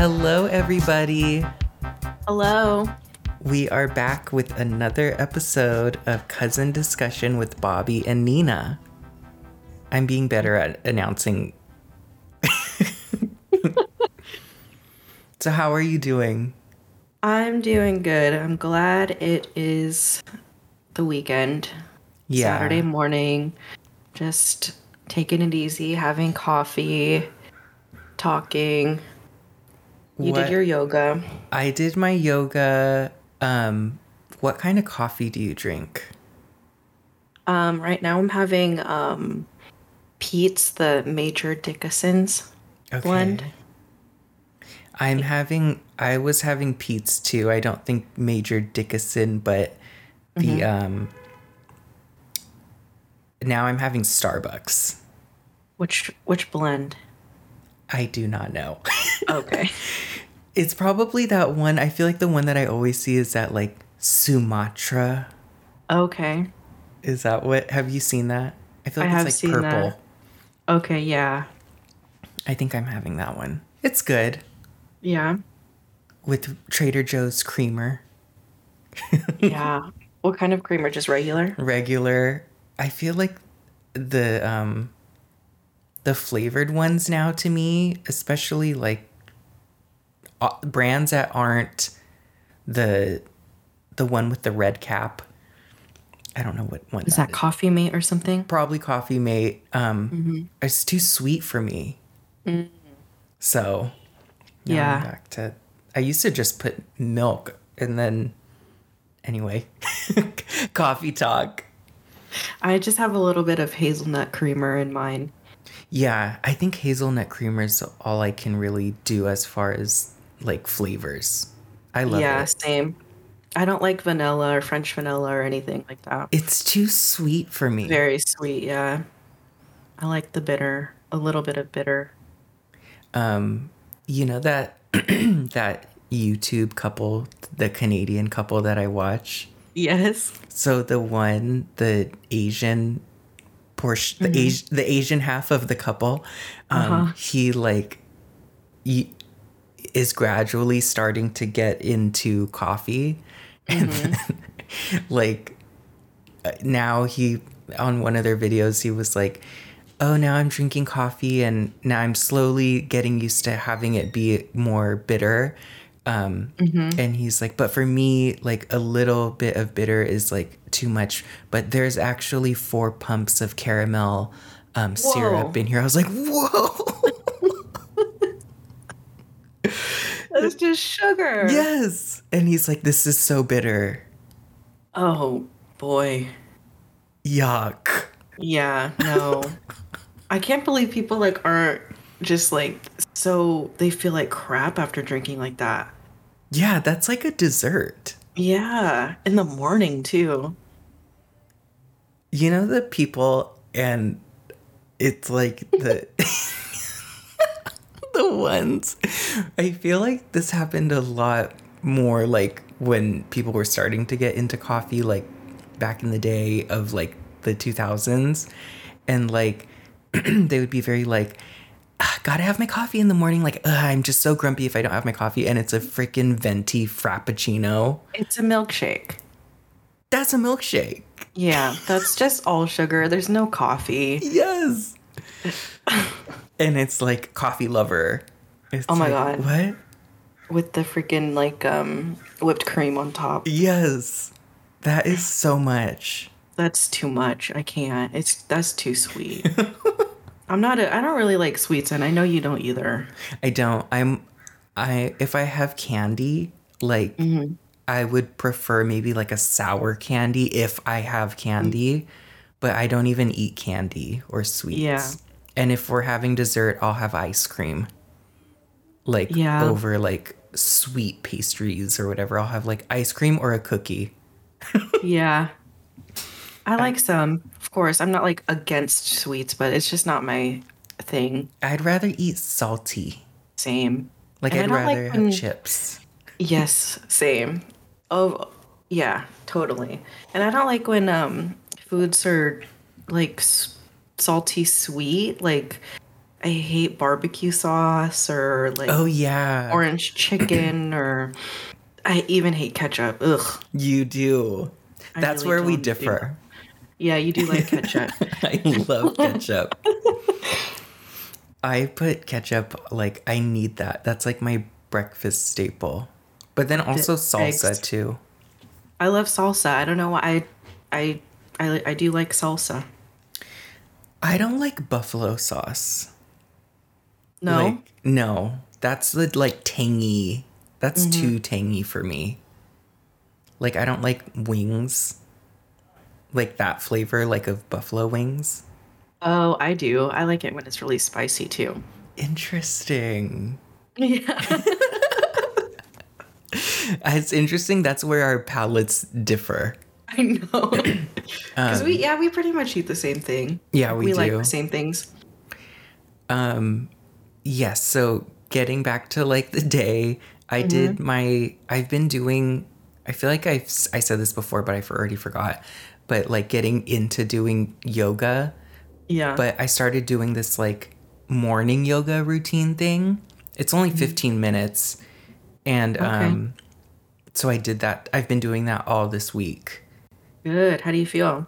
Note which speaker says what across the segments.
Speaker 1: Hello, everybody.
Speaker 2: Hello.
Speaker 1: We are back with another episode of Cousin Discussion with Bobby and Nina. I'm being better at announcing. so, how are you doing?
Speaker 2: I'm doing good. I'm glad it is the weekend.
Speaker 1: Yeah.
Speaker 2: Saturday morning. Just taking it easy, having coffee, talking. You
Speaker 1: What-
Speaker 2: did your yoga.
Speaker 1: I did my yoga. Um, what kind of coffee do you drink?
Speaker 2: Um, right now I'm having um Peet's the Major Dickason's blend.
Speaker 1: I'm having. I was having Peet's too. I don't think Major Dickason, but the um. Now I'm having Starbucks.
Speaker 2: Which which blend?
Speaker 1: I do not know.
Speaker 2: Okay.
Speaker 1: it's probably that one. I feel like the one that I always see is that like Sumatra.
Speaker 2: okay.
Speaker 1: Is that what? Have you seen that? I feel
Speaker 2: I
Speaker 1: like
Speaker 2: have
Speaker 1: it's like
Speaker 2: seen
Speaker 1: purple.
Speaker 2: that. Okay, yeah.
Speaker 1: I think I'm having that one. It's good
Speaker 2: Yeah.
Speaker 1: with Trader Joe's creamer.
Speaker 2: Yeah. what kind of creamer? Just regular?
Speaker 1: regular. I feel like the um the flavored ones now to me, especially like uh, brands that aren't the the one with the red cap. I don't know what one
Speaker 2: Is that coffee mate or something?
Speaker 1: Probably Coffee Mate. Um, it's too sweet for me. So, now I'm
Speaker 2: Yeah.
Speaker 1: back to. I used to just put milk and then, anyway, coffee talk.
Speaker 2: I just have a little bit of hazelnut creamer in mine.
Speaker 1: Yeah, I think hazelnut creamer is all I can really do as far as like flavors. I love
Speaker 2: yeah,
Speaker 1: it.
Speaker 2: Yeah, same. I don't like vanilla or French vanilla or anything like that.
Speaker 1: It's too sweet for me.
Speaker 2: Very sweet, yeah. I like the bitter, a little bit of bitter.
Speaker 1: Um, you know that that YouTube couple, the Canadian couple that I watch.
Speaker 2: Yes.
Speaker 1: So the one, the Asian portion, the Asian, the Asian half of the couple, um, he like, he is gradually starting to get into coffee, and then, like, uh, now he on one of their videos he was like. Oh, now I'm drinking coffee, and now I'm slowly getting used to having it be more bitter. Um, and he's like, but for me, like a little bit of bitter is like too much. But there's actually four pumps of caramel um, syrup in here. I was like, whoa,
Speaker 2: That's just sugar.
Speaker 1: yes. And he's like, this is so bitter.
Speaker 2: Oh, boy.
Speaker 1: Yuck.
Speaker 2: Yeah, no. I can't believe people like aren't just like so they feel like crap after drinking like that.
Speaker 1: Yeah, that's like a dessert.
Speaker 2: Yeah, in the morning too.
Speaker 1: You know the people, and it's like the the ones. I feel like this happened a lot more like when people were starting to get into coffee, like back in the day of like the 2000s, and like they would be very like. "Ah, Gotta have my coffee in the morning. Like, Ugh, I'm just so grumpy if I don't have my coffee, and it's a freaking venti frappuccino.
Speaker 2: It's a milkshake.
Speaker 1: That's a milkshake.
Speaker 2: Yeah, that's just all sugar. There's no coffee.
Speaker 1: Yes. and it's like coffee lover. It's
Speaker 2: Oh my
Speaker 1: like,
Speaker 2: God.
Speaker 1: What?
Speaker 2: with the freaking like um whipped cream on top.
Speaker 1: Yes. That is so much.
Speaker 2: That's too much. I can't. It's that's too sweet. I'm not a I don't really like sweets and I know you don't either.
Speaker 1: I don't. I'm I if I have candy, like
Speaker 2: Mm-hmm.
Speaker 1: I would prefer maybe like a sour candy if I have candy, but I don't even eat candy or sweets.
Speaker 2: Yeah.
Speaker 1: And if we're having dessert, I'll have ice cream. Like
Speaker 2: Yeah.
Speaker 1: over like sweet pastries or whatever. I'll have like ice cream or a cookie.
Speaker 2: Yeah. I like some, of course. I'm not like against sweets, but it's just not my thing.
Speaker 1: I'd rather eat salty.
Speaker 2: Same.
Speaker 1: Like
Speaker 2: And I
Speaker 1: I'd
Speaker 2: don't like
Speaker 1: rather have
Speaker 2: when-
Speaker 1: chips.
Speaker 2: Yes, same. Oh, yeah, totally. And I don't like when um foods are like s- salty sweet. Like I hate barbecue sauce or like
Speaker 1: Oh yeah.
Speaker 2: orange chicken or I even hate ketchup. Ugh.
Speaker 1: you do.
Speaker 2: I
Speaker 1: That's
Speaker 2: really
Speaker 1: where we differ.
Speaker 2: Yeah, you do like ketchup.
Speaker 1: I love ketchup. I put ketchup like I need that. That's like my breakfast staple. But then also salsa
Speaker 2: eggs.
Speaker 1: too.
Speaker 2: I love salsa. I don't know why I I I, I do like salsa.
Speaker 1: I don't like buffalo sauce.
Speaker 2: No.
Speaker 1: Like, no. That's the like tangy. That's
Speaker 2: Mm-hmm.
Speaker 1: too tangy for me. Like I don't like wings. Like that flavor like of buffalo wings.
Speaker 2: oh, I do. I like it when it's really spicy too.
Speaker 1: Interesting.
Speaker 2: Yeah.
Speaker 1: It's interesting that's where our palates differ.
Speaker 2: I know. Because we yeah, we pretty much eat the same thing.
Speaker 1: Yeah, we,
Speaker 2: we like the same things.
Speaker 1: Um, yes, so getting back to like the day, I did my I've been doing I feel like I've I said this before but I've already forgot. But like getting into doing yoga,
Speaker 2: Yeah.
Speaker 1: but I started doing this like morning yoga routine thing. It's only 15 minutes and um so I did that. I've been doing that all this week.
Speaker 2: good. How do you feel?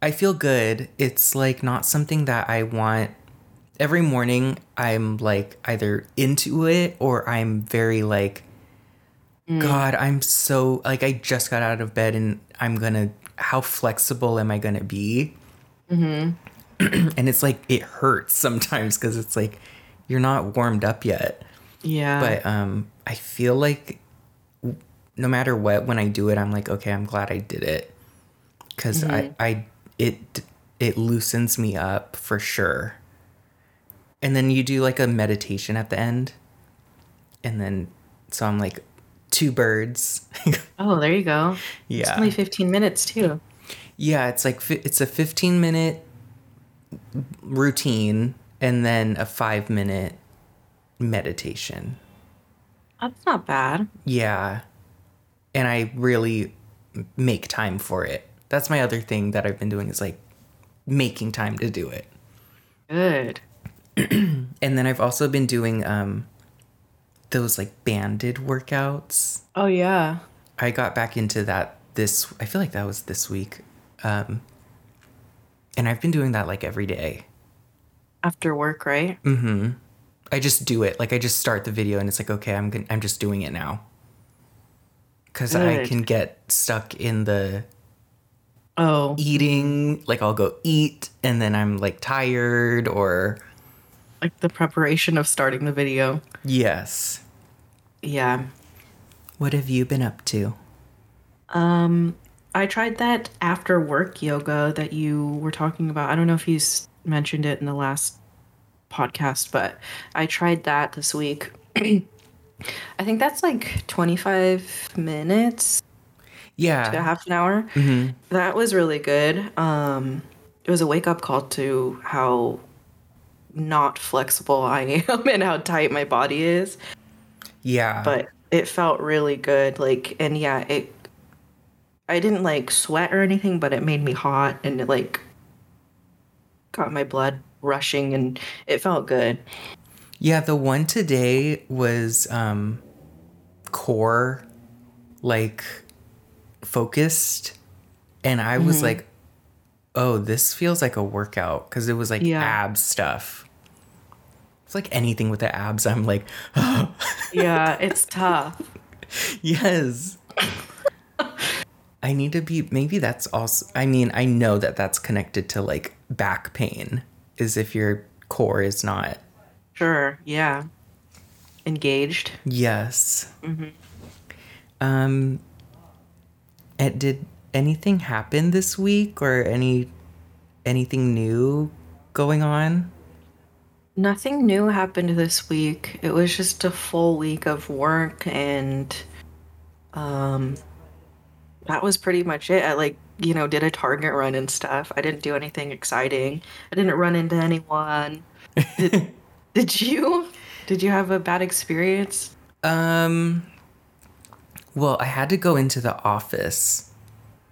Speaker 1: I feel good. It's like not something that I want. Every morning, I'm like either into it or I'm very like, God, I'm so like, I just got out of bed and I'm gonna, how flexible am I gonna be? and it's like, it hurts sometimes because it's like, you're not warmed up yet.
Speaker 2: Yeah.
Speaker 1: But um, I feel like w- no matter what, when I do it, I'm like, okay, I'm glad I did it because I, I, it, it loosens me up for sure. And then you do like a meditation at the end, and then so I'm like two birds.
Speaker 2: oh, there you go.
Speaker 1: Yeah.
Speaker 2: It's only 15 minutes too.
Speaker 1: yeah. It's like it's a 15 minute routine, and then a five minute meditation.
Speaker 2: That's not bad.
Speaker 1: Yeah. And I really make time for it. That's my other thing that I've been doing is like making time to do it.
Speaker 2: Good.
Speaker 1: And then I've also been doing um those like banded workouts.
Speaker 2: Oh yeah.
Speaker 1: I got back into that this I feel like that was this week. Um and I've been doing that like every day.
Speaker 2: After work, right? Mm-hmm.
Speaker 1: I just do it. Like I just start the video and it's like okay, I'm gonna, I'm just doing it now. Cuz I can get stuck in the
Speaker 2: Oh.
Speaker 1: eating like i'll go eat and then i'm like tired or
Speaker 2: Like the preparation of starting the video.
Speaker 1: yes
Speaker 2: Yeah.
Speaker 1: what have you been up to Um,
Speaker 2: I tried that after work yoga that you were talking about. I don't know if you mentioned it in the last podcast, but I tried that this week. I think that's like 25 minutes
Speaker 1: Yeah.
Speaker 2: to half an hour. That was really good. Um, it was a wake up call to how not flexible I am and how tight my body is.
Speaker 1: Yeah
Speaker 2: But it felt really good. Like, and yeah, it. I didn't like sweat or anything, but it made me hot and it like got my blood rushing and it felt good.
Speaker 1: yeah the one today was um core like focused and i was like oh this feels like a workout because it was like
Speaker 2: Yeah.
Speaker 1: ab stuff it's like anything with the abs i'm like
Speaker 2: Yeah, it's tough.
Speaker 1: Yes. I need to be maybe that's also I mean, I know that that's connected to like back pain is if your core is not.
Speaker 2: Sure. Yeah. Engaged.
Speaker 1: Yes. Um and did anything happen this week or any anything new going on?
Speaker 2: Nothing new happened this week. It was just a full week of work and um that was pretty much it. I like, you know, did a target run and stuff. I didn't do anything exciting. I didn't run into anyone. Did, did you? Did you have a bad experience?
Speaker 1: Um well, I had to go into the office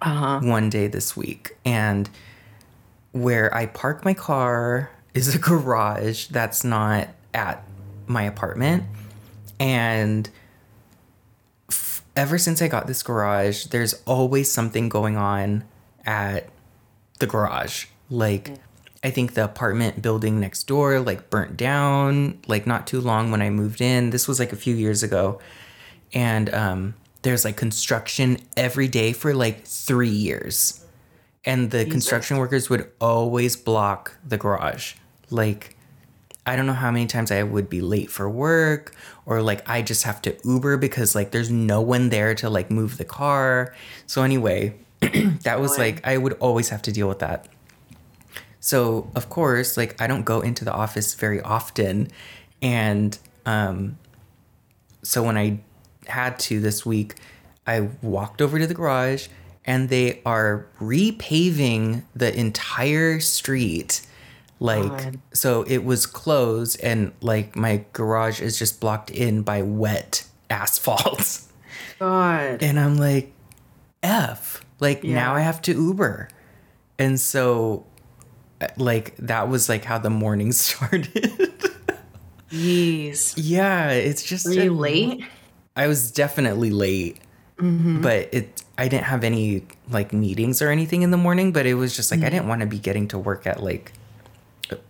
Speaker 2: Uh-huh.
Speaker 1: one day this week and where I park my car is a garage that's not at my apartment. And f- ever since I got this garage, there's always something going on at the garage. Like, I think the apartment building next door like burnt down like not too long when I moved in. This was like a few years ago. And um, there's like construction every day for like three years. And the construction workers would always block the garage. Like, I don't know how many times I would be late for work or like I just have to Uber because like there's no one there to like move the car. So, anyway, that was like, I would always have to deal with that. So, of course, like I don't go into the office very often. And um, so when I had to this week, I walked over to the garage and they are repaving the entire street. Like,
Speaker 2: God.
Speaker 1: so it was closed and like my garage is just blocked in by wet asphalt.
Speaker 2: God.
Speaker 1: And I'm like, F. Like
Speaker 2: Yeah.
Speaker 1: now I have to Uber. And so like that was like how the morning started.
Speaker 2: Jeez.
Speaker 1: yeah, it's just
Speaker 2: Were you
Speaker 1: a-
Speaker 2: late?
Speaker 1: I was definitely late. Mm-hmm. But it I didn't have any like meetings or anything in the morning, but it was just like I mm-hmm. didn't want to be getting to work at like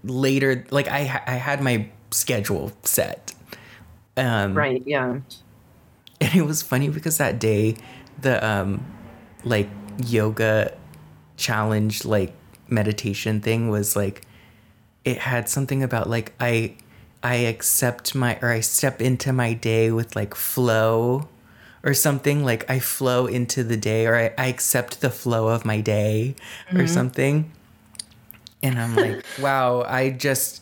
Speaker 1: later like I I had my schedule set. Um
Speaker 2: Right, yeah.
Speaker 1: and it was funny because that day the um like yoga challenge like meditation thing was like it had something about like i i accept my or i step into my day with like flow or something like i flow into the day or i, I accept the flow of my day or something and i'm like wow i just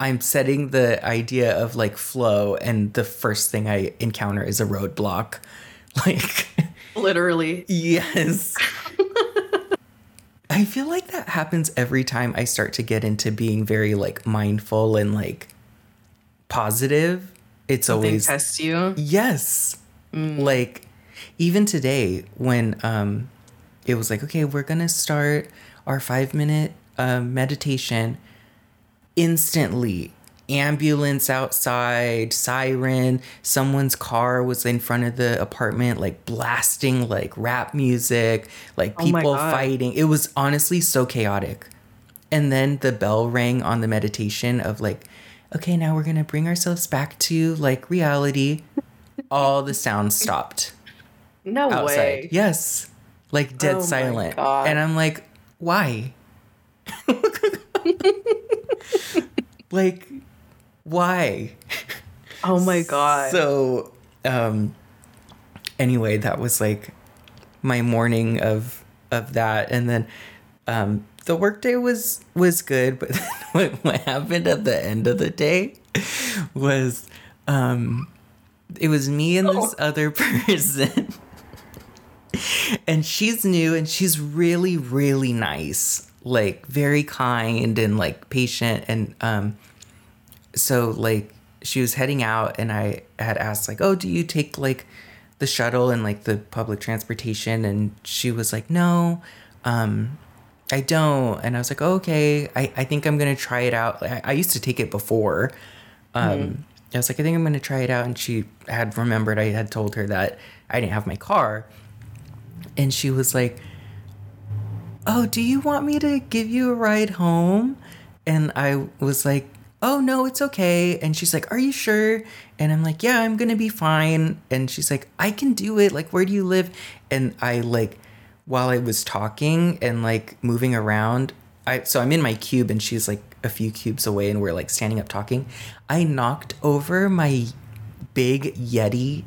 Speaker 1: I'm setting the idea of like flow, and the first thing I encounter is a roadblock. Like,
Speaker 2: Literally.
Speaker 1: yes. I feel like that happens every time I start to get into being very like mindful and like positive. It's always
Speaker 2: test you.
Speaker 1: Yes. Like even today when um it was like, okay, we're gonna start our five minute meditation. Instantly, ambulance outside, siren, someone's car was in front of the apartment, like blasting like rap music, like
Speaker 2: Oh
Speaker 1: people
Speaker 2: God.
Speaker 1: fighting. It was honestly so chaotic. And then the bell rang on the meditation of like, okay, now we're gonna bring ourselves back to like reality. All the sounds stopped
Speaker 2: No
Speaker 1: outside.
Speaker 2: way.
Speaker 1: Yes. Like dead
Speaker 2: Oh
Speaker 1: silent. And I'm like, why? like, why?
Speaker 2: Oh my god.
Speaker 1: So, um, anyway, that was like my morning of of that, and then um, the workday was was good, but what, what happened at the end of the day was um, it was me and this other person. and she's new and she's really really nice like very kind and like patient. And um so like she was heading out and i had asked like oh do you take like the shuttle and like the public transportation? And she was like no um i don't. And i was like oh, okay i, I think i'm gonna try it out. I, I used to take it before um i was like i think i'm gonna try it out. And she had remembered i had told her that i didn't have my car. And she was like oh, do you want me to give you a ride home? And I was like, oh, no, it's okay. And she's like, are you sure? And I'm like, yeah, I'm going to be fine. And she's like, I can do it. Like, where do you live? And I like, while I was talking and like moving around, I, so I'm in my cube and she's like a few cubes away and we're like standing up talking. I knocked over my big Yeti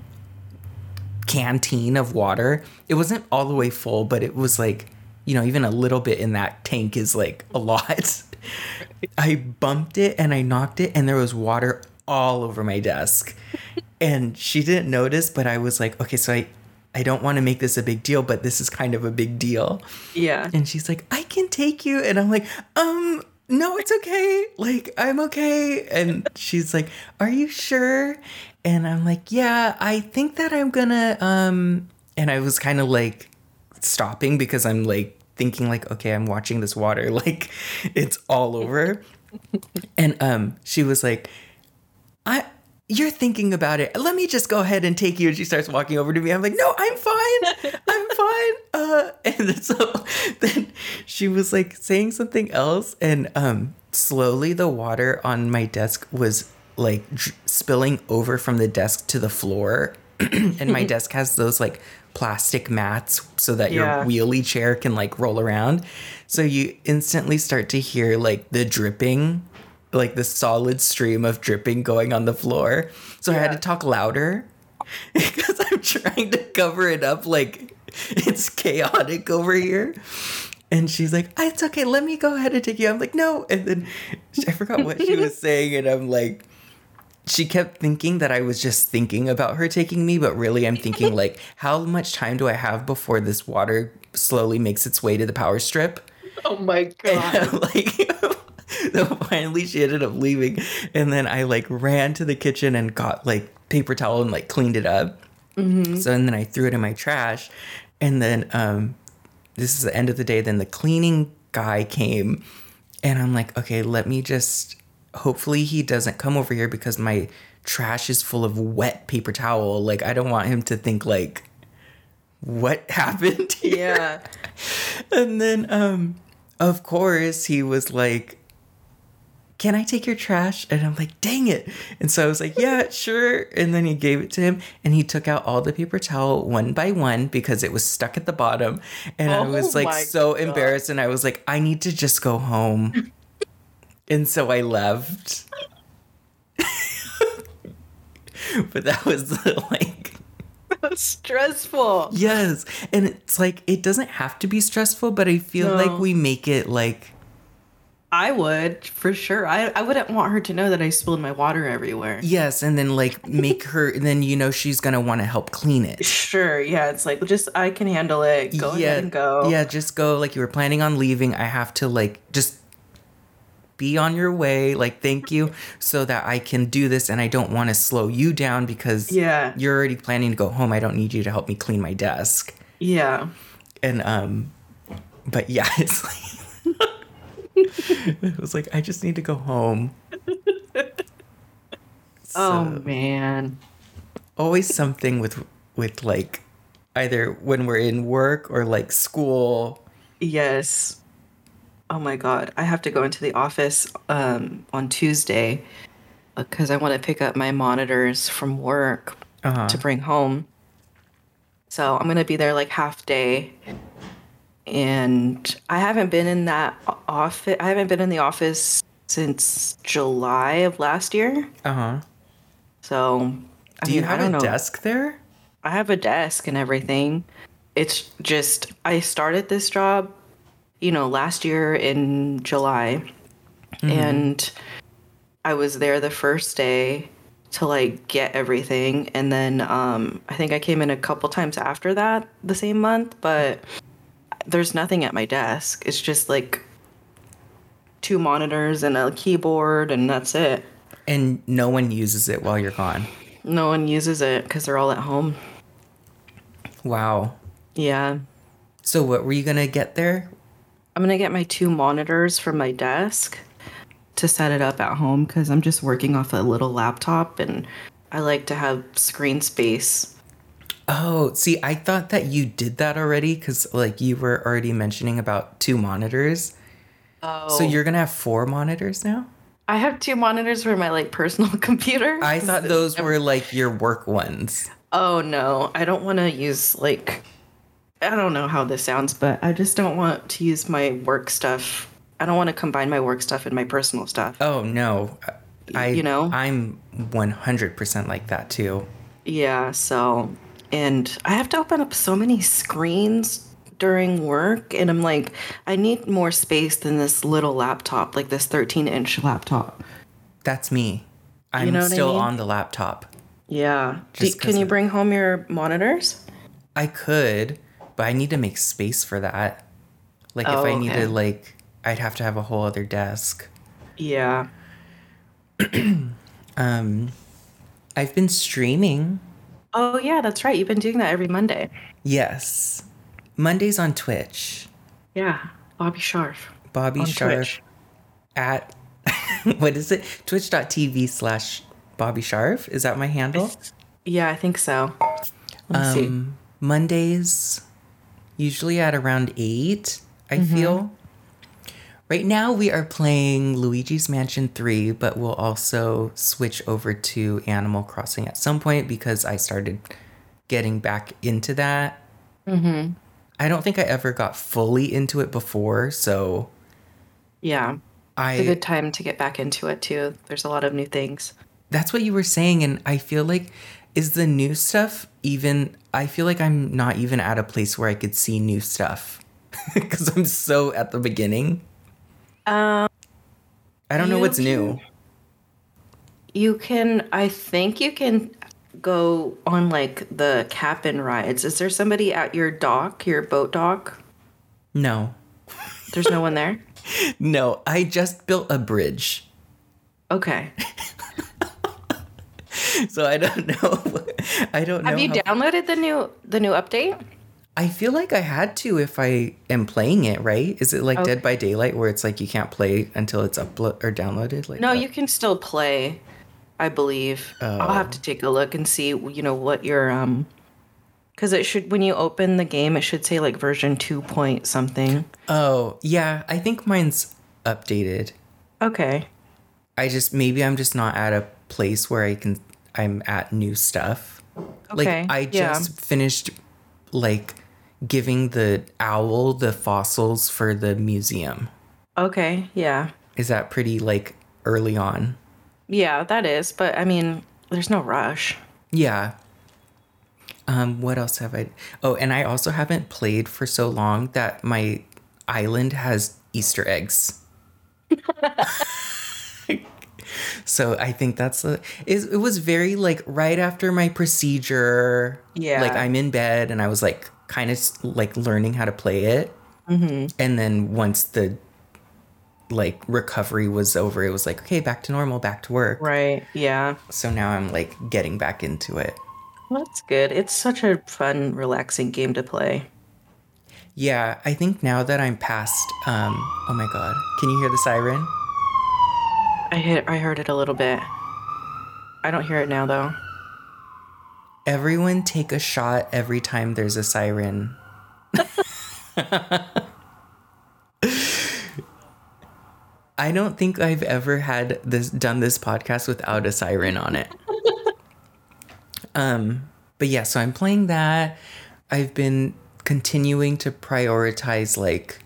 Speaker 1: canteen of water. It wasn't all the way full, but it was like, you know, even a little bit in that tank is like a lot. I bumped it and I knocked it, and there was water all over my desk. and she didn't notice, but I was like, okay, so I, I don't want to make this a big deal, but this is kind of a big deal.
Speaker 2: yeah.
Speaker 1: And she's like, I can take you. And I'm like, um, no, it's okay. Like, I'm okay. And she's like, Are you sure? And I'm like, Yeah, I think that I'm gonna, um, and I was kind of like stopping because I'm like thinking like, okay, I'm watching this water, like it's all over. and um, she was like, I you're thinking about it. Let me just go ahead and take you. And she starts walking over to me. I'm like, no, I'm fine. I'm fine. Uh, and then so then she was like saying something else, and um, slowly the water on my desk was like dr- spilling over from the desk to the floor. and my desk has those like plastic mats so that
Speaker 2: Yeah.
Speaker 1: your wheelie chair can like roll around. So you instantly start to hear like the dripping, like the solid stream of dripping going on the floor. So I had to talk louder because I'm trying to cover it up like it's chaotic over here. And she's like, "Ah, "It's okay. Let me go ahead and take you." I'm like, "No." And then I forgot what she was saying, and I'm like, she kept thinking that I was just thinking about her taking me, but really I'm thinking like, how much time do I have before this water slowly makes its way to the power strip?
Speaker 2: Oh my god.
Speaker 1: like so finally she ended up leaving. And then i like ran to the kitchen and got like paper towel and like cleaned it up. So and then i threw it in my trash. And then um this is the end of the day. Then the cleaning guy came. And i'm like okay let me just hopefully he doesn't come over here because my trash is full of wet paper towel like i don't want him to think like what happened here?
Speaker 2: yeah.
Speaker 1: And then, um, of course, he was like, Can I take your trash? And I'm like, Dang it. And so I was like, Yeah, sure. And then he gave it to him and he took out all the paper towel one by one because it was stuck at the bottom. And I
Speaker 2: Oh
Speaker 1: was like so
Speaker 2: God.
Speaker 1: embarrassed. And I was like, I need to just go home. And so I left. but that was like,
Speaker 2: Stressful.
Speaker 1: Yes. And it's like it doesn't have to be stressful, but I feel
Speaker 2: No.
Speaker 1: like we make it like
Speaker 2: I would for sure. I I wouldn't want her to know that I spilled my water everywhere.
Speaker 1: yes, and then like make her and then you know she's gonna want to help clean it.
Speaker 2: Sure. Yeah. It's like just I can handle it. Go
Speaker 1: yeah,
Speaker 2: ahead and go.
Speaker 1: Yeah, just go. Like you were planning on leaving. I have to like just be on your way. Like thank you, so that I can do this, and I don't want to slow you down because
Speaker 2: Yeah.
Speaker 1: you're already planning to go home. I don't need you to help me clean my desk.
Speaker 2: Yeah.
Speaker 1: and um but yeah it's like it was like i just need to go home
Speaker 2: Oh man.
Speaker 1: always something with with like either when we're in work or like school
Speaker 2: Yes. Oh my god. I have to go into the office um on Tuesday because I want to pick up my monitors from work
Speaker 1: uh-huh.
Speaker 2: to bring home. So I'm gonna be there like half day. And I haven't been in that office. I haven't been in the office since July of last year.
Speaker 1: uh-huh
Speaker 2: So I
Speaker 1: do you
Speaker 2: mean, I
Speaker 1: have a
Speaker 2: know.
Speaker 1: desk there
Speaker 2: I have a desk and everything. It's just I started this job, you know, last year in July. And I was there the first day to like get everything and then um I think I came in a couple times after that the same month, but there's nothing at my desk. It's just like two monitors and a keyboard and that's it.
Speaker 1: and no one uses it while you're gone
Speaker 2: No one uses it cuz they're all at home.
Speaker 1: wow
Speaker 2: Yeah.
Speaker 1: so what were you gonna get there
Speaker 2: I'm gonna get my two monitors from my desk to set it up at home because I'm just working off a little laptop and I like to have screen space.
Speaker 1: oh see i thought that you did that already because like you were already mentioning about two monitors
Speaker 2: Oh,
Speaker 1: so you're gonna have four monitors now
Speaker 2: I have two monitors for my like personal computer.
Speaker 1: I thought those were like your work ones.
Speaker 2: Oh no, I don't want to use like I don't know how this sounds, but I just don't want to use my work stuff. I don't want to combine my work stuff and my personal stuff.
Speaker 1: Oh no. I
Speaker 2: You know?
Speaker 1: I'm 100% like that too.
Speaker 2: Yeah, so and I have to open up so many screens during work and I'm like I need more space than this little laptop, like this 13-inch laptop.
Speaker 1: That's me. I'm
Speaker 2: know what I
Speaker 1: still
Speaker 2: mean?
Speaker 1: on the laptop.
Speaker 2: Yeah. Do, can you bring home your monitors?
Speaker 1: I could, but I need to make space for that. Like if
Speaker 2: Oh,
Speaker 1: I
Speaker 2: okay.
Speaker 1: needed like I'd have to have a whole other desk.
Speaker 2: Yeah.
Speaker 1: Um I've been streaming.
Speaker 2: Oh yeah, that's right. You've been doing that every Monday.
Speaker 1: Yes. Mondays on Twitch.
Speaker 2: Yeah, Bobby Sharf.
Speaker 1: Bobby
Speaker 2: On
Speaker 1: Sharf
Speaker 2: Twitch.
Speaker 1: at what is it? Twitch.tv slash Bobby Sharf. Is that my handle?
Speaker 2: Yeah, I think so. Let me see.
Speaker 1: Um, Mondays, usually at around eight, I feel. Right now, we are playing Luigi's Mansion 3, but we'll also switch over to Animal Crossing at some point because I started getting back into that. Mm-hmm. I don't think I ever got fully into it before, so
Speaker 2: Yeah.
Speaker 1: I.
Speaker 2: It's a good time to get back into it too. There's a lot of new things.
Speaker 1: That's what you were saying, and I feel like is the new stuff even? I feel like I'm not even at a place where I could see new stuff because I'm so at the beginning.
Speaker 2: Um,
Speaker 1: I don't know what's new.
Speaker 2: you can I think you can go on like the cabin rides. Is there somebody at your dock, your boat dock?
Speaker 1: No,
Speaker 2: There's no one there?
Speaker 1: no. I just built a bridge,
Speaker 2: Okay.
Speaker 1: so I don't know. I don't know.
Speaker 2: Have you downloaded the new the new update?
Speaker 1: I feel like I had to if I am playing it. Right? Is it like
Speaker 2: Okay.
Speaker 1: Dead by Daylight where it's like you can't play until it's upload or downloaded? Like
Speaker 2: No,
Speaker 1: that?
Speaker 2: you can still play, I believe. I'll have to take a look and see, you know, what your um cuz it should when you open the game it should say like version 2 point something.
Speaker 1: Oh yeah, I think mine's updated.
Speaker 2: Okay.
Speaker 1: I just maybe I'm just not at a place where I can I'm at new stuff.
Speaker 2: Okay,
Speaker 1: Like I
Speaker 2: yeah.
Speaker 1: just finished like giving the owl the fossils for the museum.
Speaker 2: Okay. Yeah.
Speaker 1: Is that pretty like early on?
Speaker 2: Yeah, that is, but I mean, there's no rush.
Speaker 1: Yeah. Um what else have I Oh, and I also haven't played for so long that my island has Easter eggs. so I think that's a, is it was very like right after my procedure.
Speaker 2: Yeah.
Speaker 1: Like I'm in bed and I was like kind of like learning how to play it. Mm-hmm. And then once the like recovery was over, it was like okay, back to normal, back to work.
Speaker 2: Right. Yeah.
Speaker 1: So now I'm like getting back into it.
Speaker 2: Well, that's good. It's such a fun, relaxing game to play.
Speaker 1: Yeah, I think now that I'm past um oh my god. Can you hear the siren?
Speaker 2: I hit I heard it a little bit. I don't hear it now though.
Speaker 1: Everyone take a shot every time there's a siren. I don't think I've ever had this done this podcast without a siren on it. um but yeah, so I'm playing that. I've been continuing to prioritize like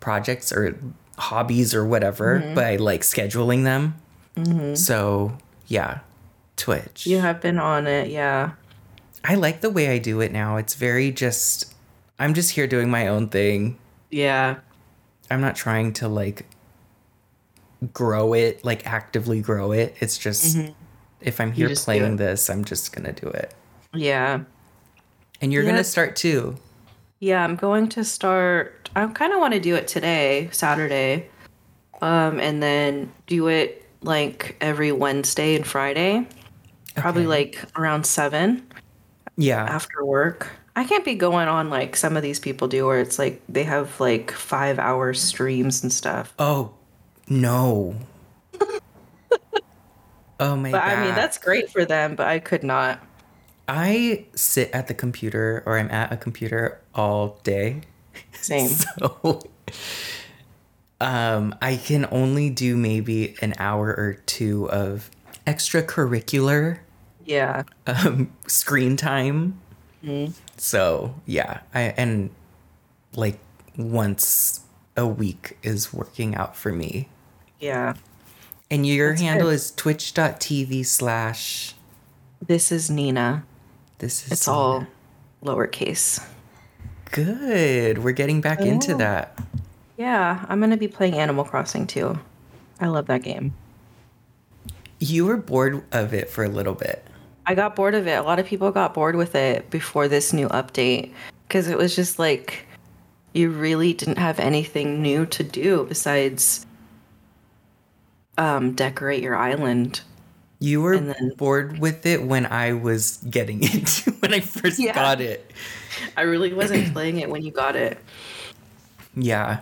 Speaker 1: projects or hobbies or whatever mm-hmm. by like scheduling them. Mm-hmm. So, yeah. Twitch.
Speaker 2: You have been on it, yeah.
Speaker 1: I like the way I do it now. It's very just I'm just here doing my own thing.
Speaker 2: Yeah.
Speaker 1: I'm not trying to like grow it, like actively grow it. It's just mm-hmm. if I'm here playing this, I'm just going to do it.
Speaker 2: Yeah.
Speaker 1: And you're going to start too.
Speaker 2: Yeah, I'm going to start I kind of want to do it today, Saturday. Um and then do it like every Wednesday and Friday. Probably
Speaker 1: Okay.
Speaker 2: like around 7
Speaker 1: Yeah.
Speaker 2: after work. I can't be going on like some of these people do where it's like they have like 5 hour streams and stuff.
Speaker 1: Oh, no. oh my god.
Speaker 2: But I mean, that's great for them, but I could not.
Speaker 1: I sit at the computer or I'm at a computer all day.
Speaker 2: Same.
Speaker 1: So um I can only do maybe an hour or two of extracurricular
Speaker 2: Yeah.
Speaker 1: um screen time. So, yeah. I and like once a week is working out for me.
Speaker 2: Yeah.
Speaker 1: And your
Speaker 2: That's
Speaker 1: handle
Speaker 2: good.
Speaker 1: is twitch.tv slash
Speaker 2: This is Nina.
Speaker 1: this is
Speaker 2: It's all lowercase.
Speaker 1: Good. We're getting back into
Speaker 2: Oh.
Speaker 1: that.
Speaker 2: Yeah, I'm going to be playing Animal Crossing too. I love that game.
Speaker 1: You were bored of it for a little bit.
Speaker 2: I got bored of it. A lot of people got bored with it before this new update because it was just like you really didn't have anything new to do besides um, decorate your island.
Speaker 1: You were
Speaker 2: then-
Speaker 1: bored with it when I was getting into when I first
Speaker 2: Yeah.
Speaker 1: got it.
Speaker 2: I really wasn't playing it when you got it.
Speaker 1: Yeah.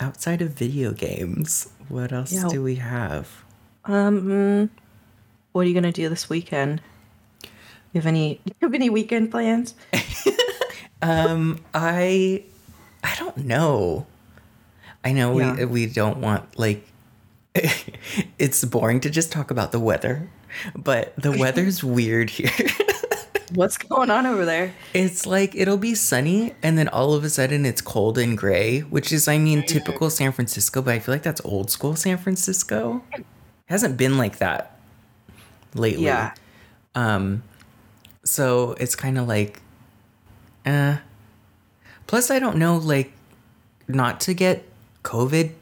Speaker 1: Outside of video games, what else
Speaker 2: Yeah.
Speaker 1: do we have?
Speaker 2: Um, what are you gonna do this weekend? You have any? You have any weekend plans?
Speaker 1: Um, I I don't know. I know
Speaker 2: Yeah.
Speaker 1: we we don't want like it's boring to just talk about the weather, but the weather's weird here.
Speaker 2: What's going on over there?
Speaker 1: It's like it'll be sunny and then all of a sudden it's cold and gray, which is I mean typical San Francisco, but I feel like that's old school San Francisco. It hasn't been like that lately.
Speaker 2: Yeah.
Speaker 1: Um so it's kind of like uh plus I don't know like not to get covid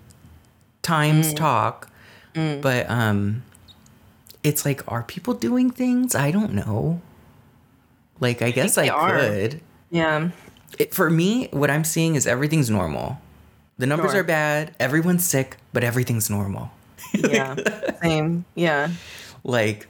Speaker 1: times talk but um it's like are people doing things i don't know like i, guess i
Speaker 2: they are.
Speaker 1: could
Speaker 2: Yeah.
Speaker 1: it, for me what i'm seeing is everything's normal the numbers
Speaker 2: Sure.
Speaker 1: are bad everyone's sick but everything's normal
Speaker 2: Yeah. Same. Yeah.
Speaker 1: like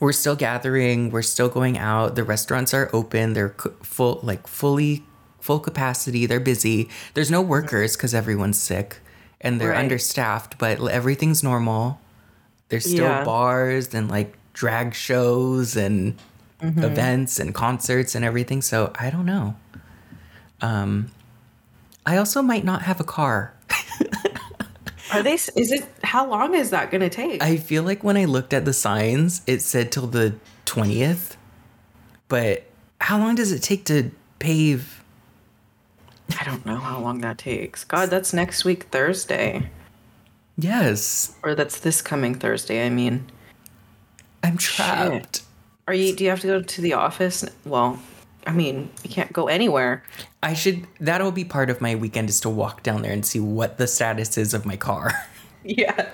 Speaker 1: we're still gathering we're still going out the restaurants are open they're full like fully full capacity they're busy there's no workers because everyone's sick and they're
Speaker 2: Right.
Speaker 1: understaffed but everything's normal there's still
Speaker 2: Yeah.
Speaker 1: bars and like drag shows and
Speaker 2: Mm-hmm.
Speaker 1: events and concerts and everything so i don't know um i also might not have a car
Speaker 2: Are they? Is it? How long is that gonna take?
Speaker 1: I feel like when I looked at the signs, it said till the 20th. But how long does it take to pave?
Speaker 2: I don't know how long that takes. God, that's next week Thursday,
Speaker 1: Yes,
Speaker 2: or that's this coming Thursday. I mean,
Speaker 1: I'm trapped.
Speaker 2: Are you? Do you have to go to the office? Well, I mean, you can't go anywhere.
Speaker 1: I should, that'll be part of my weekend is to walk down there and see what the status is of my car.
Speaker 2: Yeah.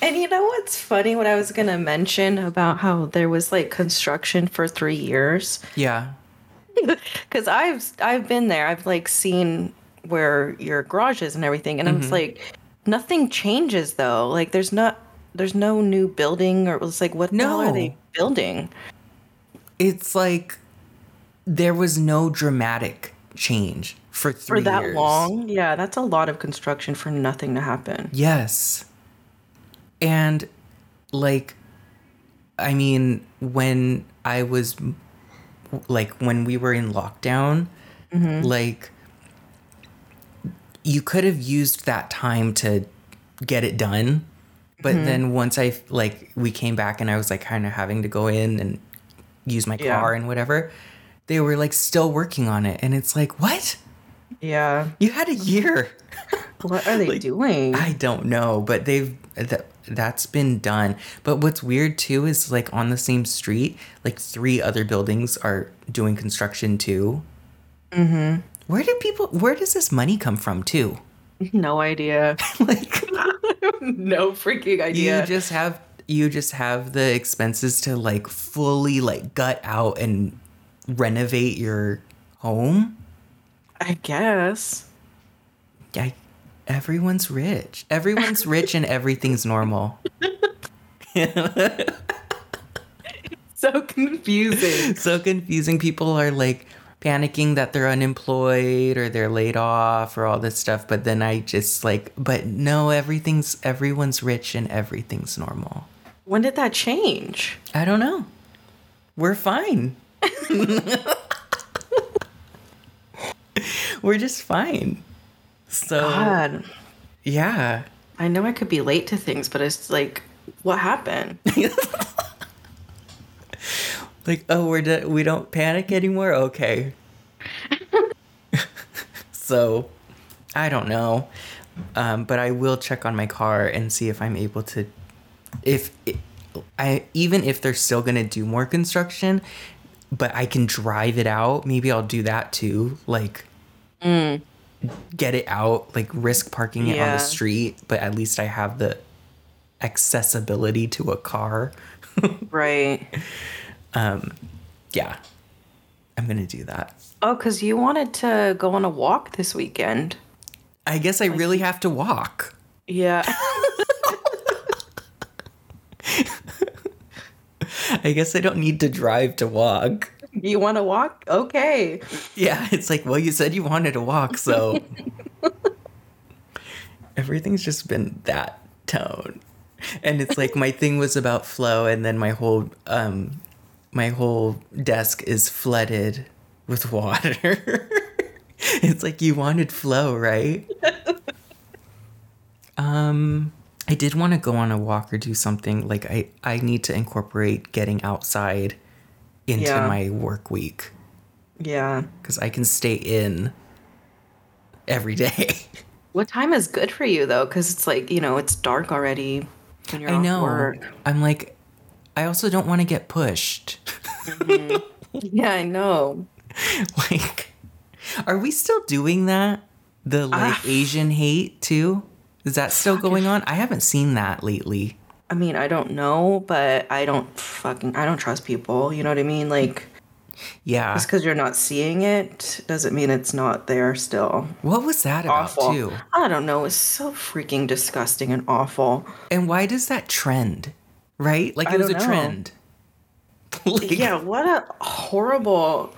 Speaker 2: And you know what's funny? What I was gonna mention about how there was like construction for three years.
Speaker 1: yeah.
Speaker 2: Because I've I've been there. I've like seen where your garage is and everything, and I was mm-hmm. like, nothing changes though. Like there's not there's no new building, or it was like, what the hell are they building?
Speaker 1: It's like there was no dramatic change for three
Speaker 2: For that
Speaker 1: years.
Speaker 2: long? Yeah, that's a lot of construction for nothing to happen.
Speaker 1: Yes. And like I mean when I was like when we were in lockdown mm-hmm. like you could have used that time to get it done but mm-hmm. then once I like we came back and I was like kind of having to go in and use my
Speaker 2: Yeah.
Speaker 1: car and whatever they were like still working on it and it's like what
Speaker 2: Yeah.
Speaker 1: you had a year
Speaker 2: What are they doing?
Speaker 1: I don't know, but they've that that's been done. But what's weird too is like on the same street, like three other buildings are doing construction too. Mm-hmm. Where do people? Where does this money come from too?
Speaker 2: no idea.
Speaker 1: like
Speaker 2: no freaking idea.
Speaker 1: you just have you just have the expenses to like fully like gut out and renovate your home.
Speaker 2: I guess.
Speaker 1: I, everyone's rich. Everyone's rich and everything's normal.
Speaker 2: So confusing.
Speaker 1: so confusing. People are like panicking that they're unemployed or they're laid off or all this stuff. But then I just like, but no, everything's, everyone's rich and everything's normal.
Speaker 2: When did that change?
Speaker 1: I don't know. We're fine. We're just fine. So,
Speaker 2: God.
Speaker 1: yeah.
Speaker 2: I know I could be late to things, but it's like, what happened?
Speaker 1: Like, oh, we're do- we don't panic anymore. Okay. so, I don't know, um, but I will check on my car and see if I'm able to, if I even if they're still gonna do more construction, but I can drive it out. Maybe I'll do that too. Like, get it out. Like, risk parking it on the street, but at least I have the accessibility to a car.
Speaker 2: right. Um.
Speaker 1: Yeah, I'm gonna do that.
Speaker 2: Oh, because you wanted to go on a walk this weekend.
Speaker 1: I guess I really have to walk.
Speaker 2: Yeah.
Speaker 1: I guess I don't need to drive to walk.
Speaker 2: you want to walk? Okay.
Speaker 1: Yeah, it's like, well, you said you wanted to walk, so everything's just been that tone. And it's like my thing was about flow and then my whole um my whole desk is flooded with water. it's like you wanted flow, right? um I did want to go on a walk or do something like I I need to incorporate getting outside into
Speaker 2: Yeah.
Speaker 1: my work week
Speaker 2: Yeah.
Speaker 1: cuz I can stay in every day.
Speaker 2: What time is good for you though? Because it's like you know it's dark already when you're
Speaker 1: I know.
Speaker 2: work.
Speaker 1: I'm like I also don't want to get pushed.
Speaker 2: Yeah, I know.
Speaker 1: like are we still doing that? The like
Speaker 2: Ah.
Speaker 1: Asian hate too? Is that still going on? I haven't seen that lately.
Speaker 2: I mean, I don't know, but I don't fucking I don't trust people. You know what I mean? Like
Speaker 1: Yeah.
Speaker 2: just because you're not seeing it doesn't mean it's not there still.
Speaker 1: What was that about too?
Speaker 2: I don't know. It's so freaking disgusting and awful.
Speaker 1: And why does that trend? Right? Like it was a
Speaker 2: know.
Speaker 1: trend. like,
Speaker 2: Yeah, what a horrible.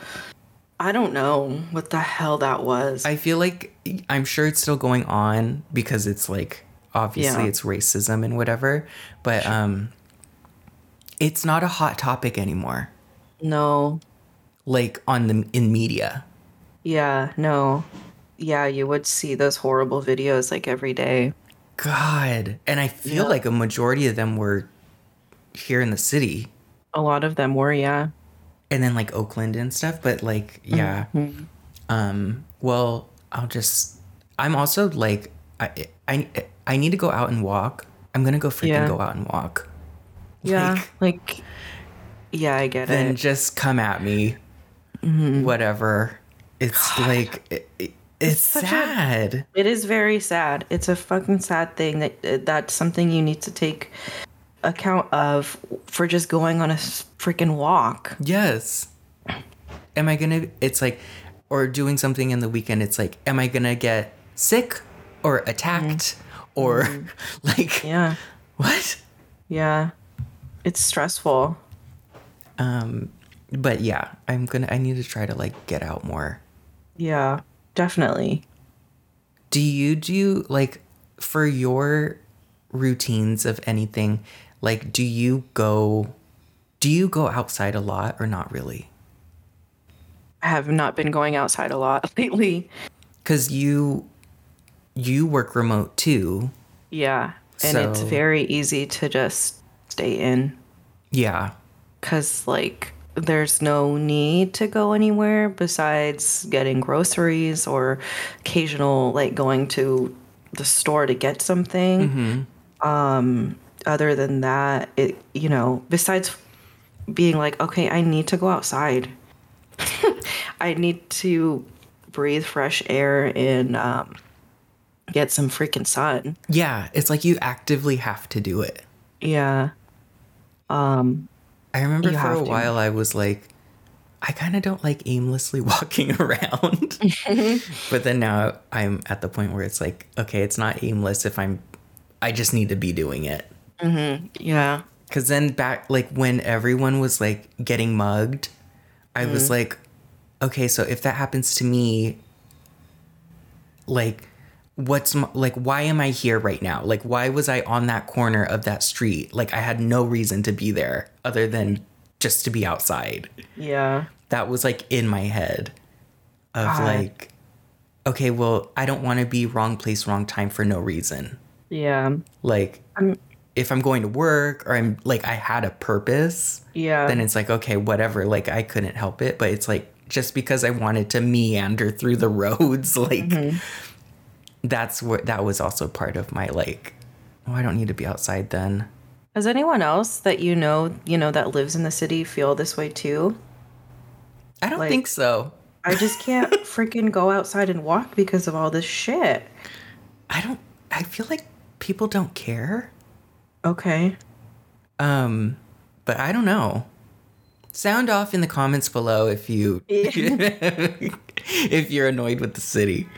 Speaker 2: I don't know what the hell that was.
Speaker 1: I feel like I'm sure it's still going on because it's like obviously
Speaker 2: Yeah.
Speaker 1: it's racism and whatever, but um it's not a hot topic anymore.
Speaker 2: no.
Speaker 1: Like on the in media.
Speaker 2: Yeah, no. Yeah, you would see those horrible videos like every day.
Speaker 1: God. And I feel
Speaker 2: Yeah.
Speaker 1: like a majority of them were here in the city
Speaker 2: A lot of them were, yeah.
Speaker 1: And then like Oakland and stuff, but like yeah.
Speaker 2: Mm-hmm.
Speaker 1: Um well, I'll just I'm also like I I I need to go out and walk. I'm going to go freaking
Speaker 2: Yeah.
Speaker 1: go out and walk.
Speaker 2: Yeah,
Speaker 1: Like,
Speaker 2: like, yeah, I get
Speaker 1: then
Speaker 2: it.
Speaker 1: Then just come at me.
Speaker 2: Mm-hmm.
Speaker 1: Whatever. It's like it, it- it's,
Speaker 2: a-
Speaker 1: sad.
Speaker 2: It is very sad. It's a fucking sad thing that that's something you need to take account of for just going on a freaking walk.
Speaker 1: yes. Am I gonna? It's like, or doing something in the weekend. It's like, am I gonna get sick or attacked or like
Speaker 2: Mm-hmm. Yeah,
Speaker 1: what?
Speaker 2: yeah. It's stressful.
Speaker 1: Um, but yeah, I'm gonna. I need to try to like get out more.
Speaker 2: Yeah, definitely.
Speaker 1: Do you do like for your routines of anything? Like, do you go? Do you go outside a lot or not really?
Speaker 2: I have not been going outside a lot lately.
Speaker 1: Because you you work remote too.
Speaker 2: Yeah, and it's very easy to just stay in
Speaker 1: Yeah.
Speaker 2: because like there's no need to go anywhere besides getting groceries or occasional like going to the store to get something um other than that it you know besides being like okay i need to go outside i need to breathe fresh air and um get some freaking sun
Speaker 1: Yeah. It's like you actively have to do it.
Speaker 2: yeah Um,
Speaker 1: I remember for a
Speaker 2: to.
Speaker 1: while I was like, I kind of don't like aimlessly walking around. but then now I'm at the point where it's like, okay, it's not aimless if I'm, I just need to be doing it. Mm-hmm.
Speaker 2: yeah
Speaker 1: Cause then back, like when everyone was like getting mugged, I was mm-hmm. like, okay, so if that happens to me, like, what's my, like, why am I here right now? Like, why was I on that corner of that street? Like, I had no reason to be there other than just to be outside.
Speaker 2: yeah
Speaker 1: That was like in my head of
Speaker 2: God.
Speaker 1: like, okay, well, I don't want to be wrong place, wrong time for no reason
Speaker 2: yeah
Speaker 1: like if i'm going to work or i'm like i had a purpose
Speaker 2: yeah.
Speaker 1: then it's like okay whatever like i couldn't help it. But it's like just because i wanted to meander through the roads like mm-hmm. that's what that was also part of my like oh i don't need to be outside then.
Speaker 2: Does anyone else that you know, you know, that lives in the city feel this way too?
Speaker 1: i don't
Speaker 2: Like-
Speaker 1: think so.
Speaker 2: I just can't freaking go outside and walk because of all this shit.
Speaker 1: i don't i feel like people don't care
Speaker 2: Okay.
Speaker 1: um but i don't know sound off in the comments below if you if you're annoyed with the city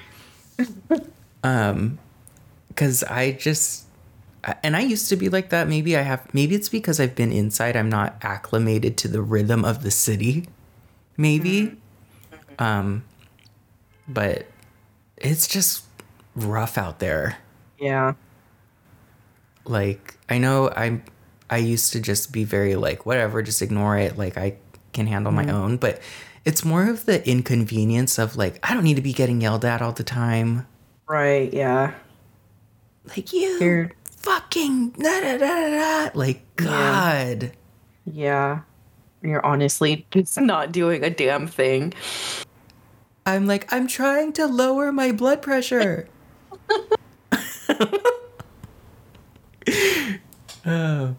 Speaker 1: um because i just and i used to be like that maybe i have maybe it's because i've been inside i'm not acclimated to the rhythm of the city maybe. Um, but it's just rough out there.
Speaker 2: Yeah.
Speaker 1: Like I know I'm I used to just be very like whatever, just ignore it. Like I can handle my mm-hmm. own, but it's more of the inconvenience of like I don't need to be getting yelled at all the time.
Speaker 2: Right. Yeah.
Speaker 1: Like you
Speaker 2: You're-
Speaker 1: fucking da, da, da, da, like God.
Speaker 2: Yeah. You're honestly just not doing a damn thing.
Speaker 1: I'm like I'm trying to lower my blood pressure. oh,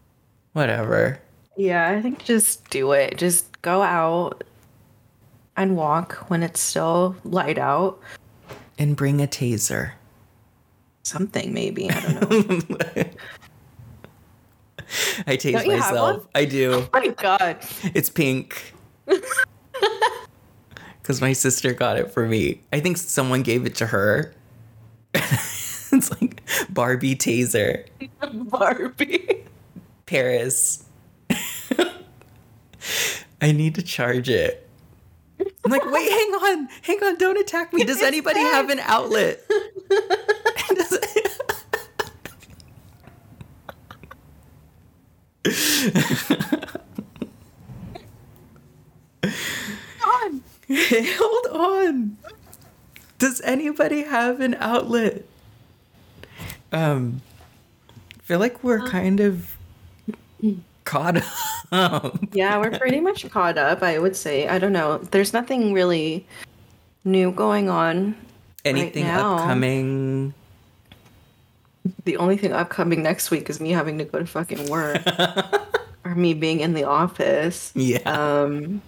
Speaker 1: whatever.
Speaker 2: Yeah, I think just do it. Just go out and walk when it's still light out.
Speaker 1: And bring a taser.
Speaker 2: Something maybe. I don't know.
Speaker 1: I tase
Speaker 2: Don't
Speaker 1: myself. I do.
Speaker 2: oh my god.
Speaker 1: It's pink. Because my sister got it for me. I think someone gave it to her. It's like Barbie taser.
Speaker 2: Barbie.
Speaker 1: Paris. I need to charge it. I'm like, wait, hang on, hang on, don't attack me. Does anybody have an outlet? Hold on. Does anybody have an outlet? Um, I feel like we're kind of caught up.
Speaker 2: Yeah, we're pretty much caught up, I would say. I don't know. There's nothing really new going on.
Speaker 1: Anything
Speaker 2: now.
Speaker 1: upcoming?
Speaker 2: The only thing upcoming next week is me having to go to fucking work. or me being in the office.
Speaker 1: Yeah.
Speaker 2: Um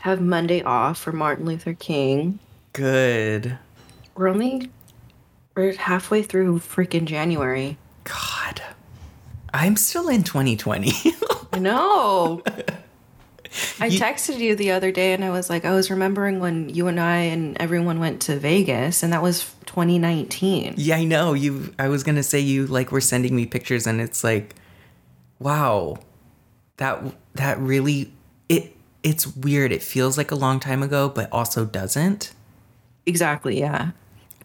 Speaker 2: have Monday off for Martin Luther King.
Speaker 1: Good.
Speaker 2: We're only we're halfway through freaking January.
Speaker 1: God. I'm still in 2020.
Speaker 2: I know. I
Speaker 1: You-
Speaker 2: texted you the other day and I was like, I was remembering when you and I and everyone went to Vegas and that was 2019.
Speaker 1: yeah, I know. You I was going to say you like were sending me pictures and it's like wow. That that really it it's weird. It feels like a long time ago but also doesn't.
Speaker 2: Exactly, yeah.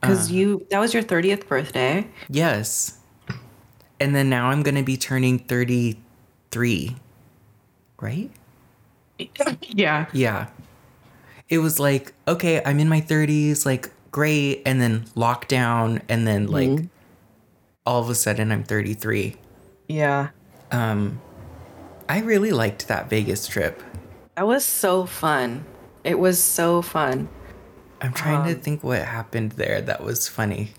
Speaker 2: Because you that was your 30th birthday.
Speaker 1: Yes. And then now I'm going to be turning 33. Right?
Speaker 2: yeah.
Speaker 1: Yeah. It was like, okay, I'm in my 30s, like great, and then lockdown and then like all of a sudden I'm 33.
Speaker 2: Yeah.
Speaker 1: Um I really liked that Vegas trip.
Speaker 2: That was so fun. It was so fun.
Speaker 1: I'm trying to um, think what happened there that was funny.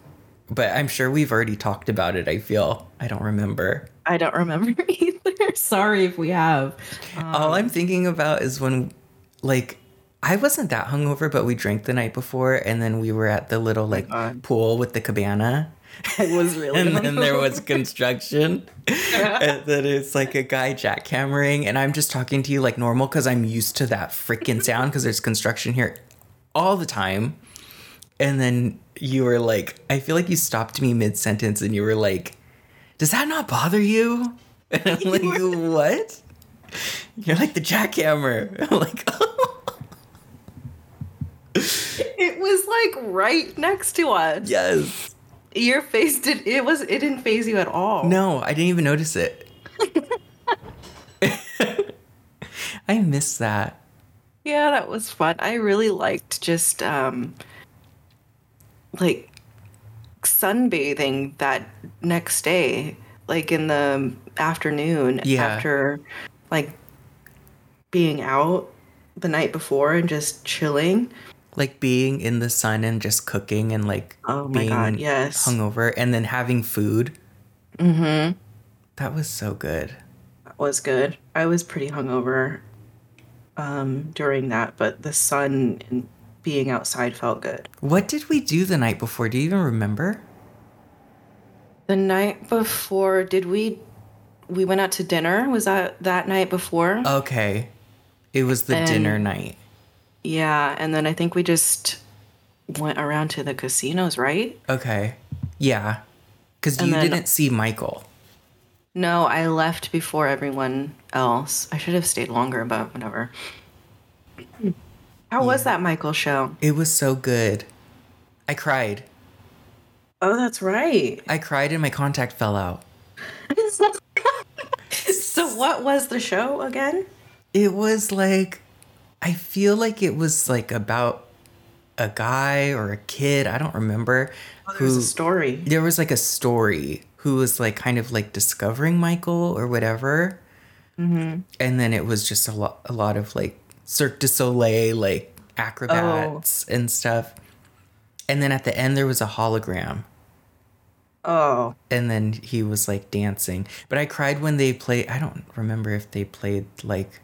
Speaker 1: But I'm sure we've already talked about it, I feel. I don't remember.
Speaker 2: I don't remember either. Sorry if we have.
Speaker 1: All I'm um, thinking about is when, like, I wasn't that hungover, but we drank the night before, and then we were at the little like
Speaker 2: God.
Speaker 1: pool with the cabana,
Speaker 2: I was really
Speaker 1: and then there was construction, and then it's like a guy jackhammering, and I'm just talking to you like normal because I'm used to that freaking sound because there's construction here all the time, and then you were like, I feel like you stopped me mid sentence, and you were like, "Does that not bother you?" And I'm like, "What?" You're like the jackhammer. I'm like,
Speaker 2: It was like right next to us.
Speaker 1: yes.
Speaker 2: Your face did it was it didn't phase you at all.
Speaker 1: No, I didn't even notice it. I miss that.
Speaker 2: Yeah, that was fun. I really liked just um like sunbathing that next day, like in the afternoon
Speaker 1: Yeah.
Speaker 2: after like being out the night before and just chilling.
Speaker 1: Like being in the sun and just cooking and like
Speaker 2: Oh my God, yes.
Speaker 1: hungover and then having food. Mm-hmm. That was so good.
Speaker 2: That was good. I was pretty hungover um during that, but the sun and being outside felt good.
Speaker 1: What did we do the night before? Do you even remember?
Speaker 2: The night before, did we we went out to dinner? Was that that night before?
Speaker 1: Okay. It was the
Speaker 2: And-
Speaker 1: dinner night.
Speaker 2: yeah, and then I think we just went around to the casinos, right?
Speaker 1: Okay. Yeah. Because you
Speaker 2: then-
Speaker 1: didn't see Michael.
Speaker 2: No, I left before everyone else. I should have stayed longer, but whatever. How was that Michael show?
Speaker 1: It was so good. I cried.
Speaker 2: Oh, that's right.
Speaker 1: I cried and my contact fell out.
Speaker 2: so what was the show again?
Speaker 1: It was like I feel like it was like about a guy or a kid, I don't remember.
Speaker 2: Oh, there was a story.
Speaker 1: There was like a story who was like kind of like discovering Michael or whatever. Mm-hmm. And then it was just a lot a lot of like Cirque du Soleil like acrobats oh. and stuff. And then at the end there was a hologram.
Speaker 2: Oh.
Speaker 1: And then he was like dancing. But I cried when they played I don't remember if they played like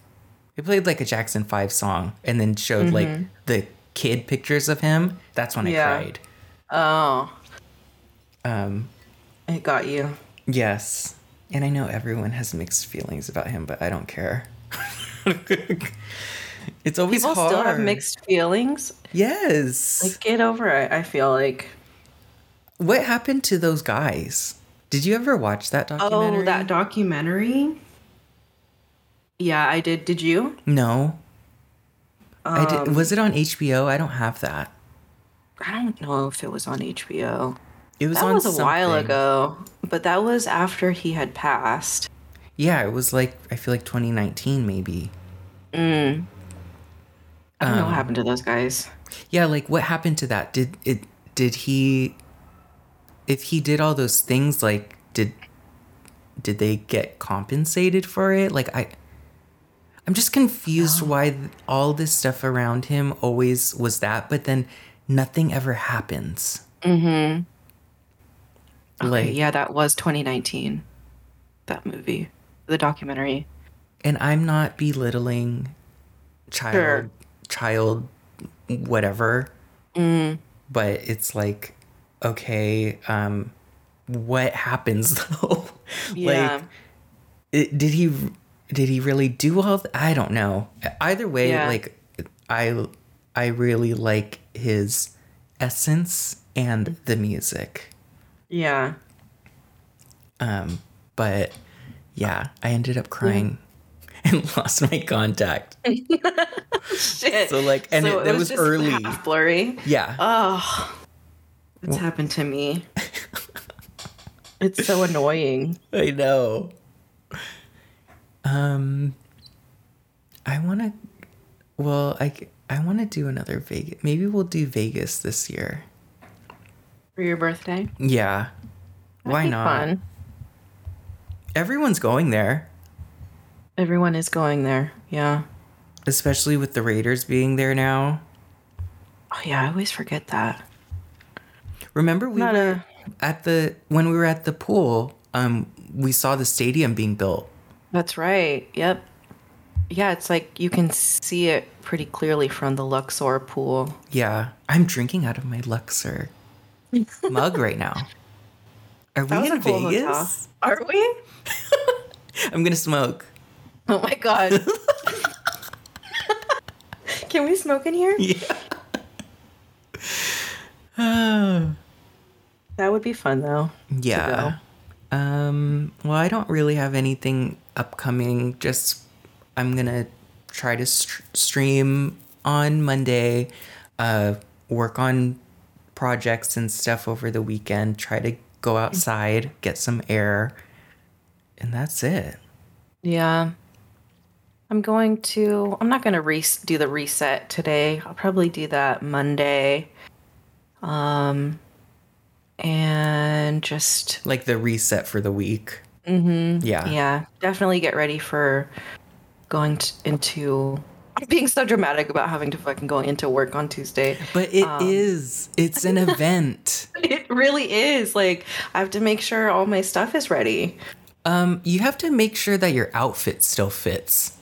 Speaker 1: they played like a Jackson 5 song and then showed mm-hmm. like the kid pictures of him. That's when yeah. I cried.
Speaker 2: Oh.
Speaker 1: Um
Speaker 2: it got you.
Speaker 1: Yes. And I know everyone has mixed feelings about him, but I don't care. it's always
Speaker 2: People
Speaker 1: hard.
Speaker 2: still have mixed feelings.
Speaker 1: Yes.
Speaker 2: Like get over it. I feel like.
Speaker 1: What happened to those guys? Did you ever watch that documentary?
Speaker 2: Oh, that documentary. Yeah, I did. Did you?
Speaker 1: No. Um, I did. Was it on HBO? I don't have that.
Speaker 2: I don't know if it was on HBO.
Speaker 1: It was
Speaker 2: that
Speaker 1: on
Speaker 2: was a
Speaker 1: something.
Speaker 2: while ago, but that was after he had passed.
Speaker 1: Yeah, it was like I feel like 2019 maybe.
Speaker 2: Mm. I don't um, know what um, happened to those guys.
Speaker 1: Yeah, like what happened to that? Did it did he if he did all those things like did did they get compensated for it? Like I I'm just confused oh. why all this stuff around him always was that, but then nothing ever happens.
Speaker 2: Mhm. Okay, like, yeah, that was 2019. That movie, the documentary.
Speaker 1: And I'm not belittling child, sure. child, whatever.
Speaker 2: Mm.
Speaker 1: But it's like, okay, um, what happens though?
Speaker 2: Yeah.
Speaker 1: like, it, did he did he really do all? Th- I don't know. Either way, yeah. like, I I really like his essence and the music.
Speaker 2: Yeah.
Speaker 1: Um, but yeah, I ended up crying yeah. and lost my contact.
Speaker 2: Shit.
Speaker 1: So like, and so it, it, was, was early,
Speaker 2: blurry.
Speaker 1: Yeah.
Speaker 2: Oh, it's well, happened to me. it's so annoying.
Speaker 1: I know. Um, I want to. Well, I I want to do another Vegas. Maybe we'll do Vegas this year.
Speaker 2: For your birthday?
Speaker 1: Yeah. That'd Why not? Fun. Everyone's going there.
Speaker 2: Everyone is going there. Yeah.
Speaker 1: Especially with the Raiders being there now.
Speaker 2: Oh yeah, I always forget that.
Speaker 1: Remember we not were a... at the when we were at the pool, um we saw the stadium being built.
Speaker 2: That's right. Yep. Yeah, it's like you can see it pretty clearly from the Luxor pool.
Speaker 1: Yeah. I'm drinking out of my Luxor mug right now. Are we in cool Vegas?
Speaker 2: Hotel. Are we?
Speaker 1: I'm gonna smoke.
Speaker 2: Oh my god. Can we smoke in here?
Speaker 1: Yeah.
Speaker 2: that would be fun though.
Speaker 1: Yeah. Um well, I don't really have anything upcoming. Just I'm gonna try to st- stream on Monday, uh, work on projects and stuff over the weekend, try to go outside, get some air, and that's it.
Speaker 2: Yeah. I'm going to, I'm not going to re- do the reset today. I'll probably do that Monday. Um, and just
Speaker 1: like the reset for the week.
Speaker 2: Mm-hmm.
Speaker 1: Yeah.
Speaker 2: Yeah. Definitely get ready for going t- into being so dramatic about having to fucking go into work on Tuesday.
Speaker 1: But it um, is. It's an event.
Speaker 2: it really is. Like I have to make sure all my stuff is ready.
Speaker 1: Um, you have to make sure that your outfit still fits.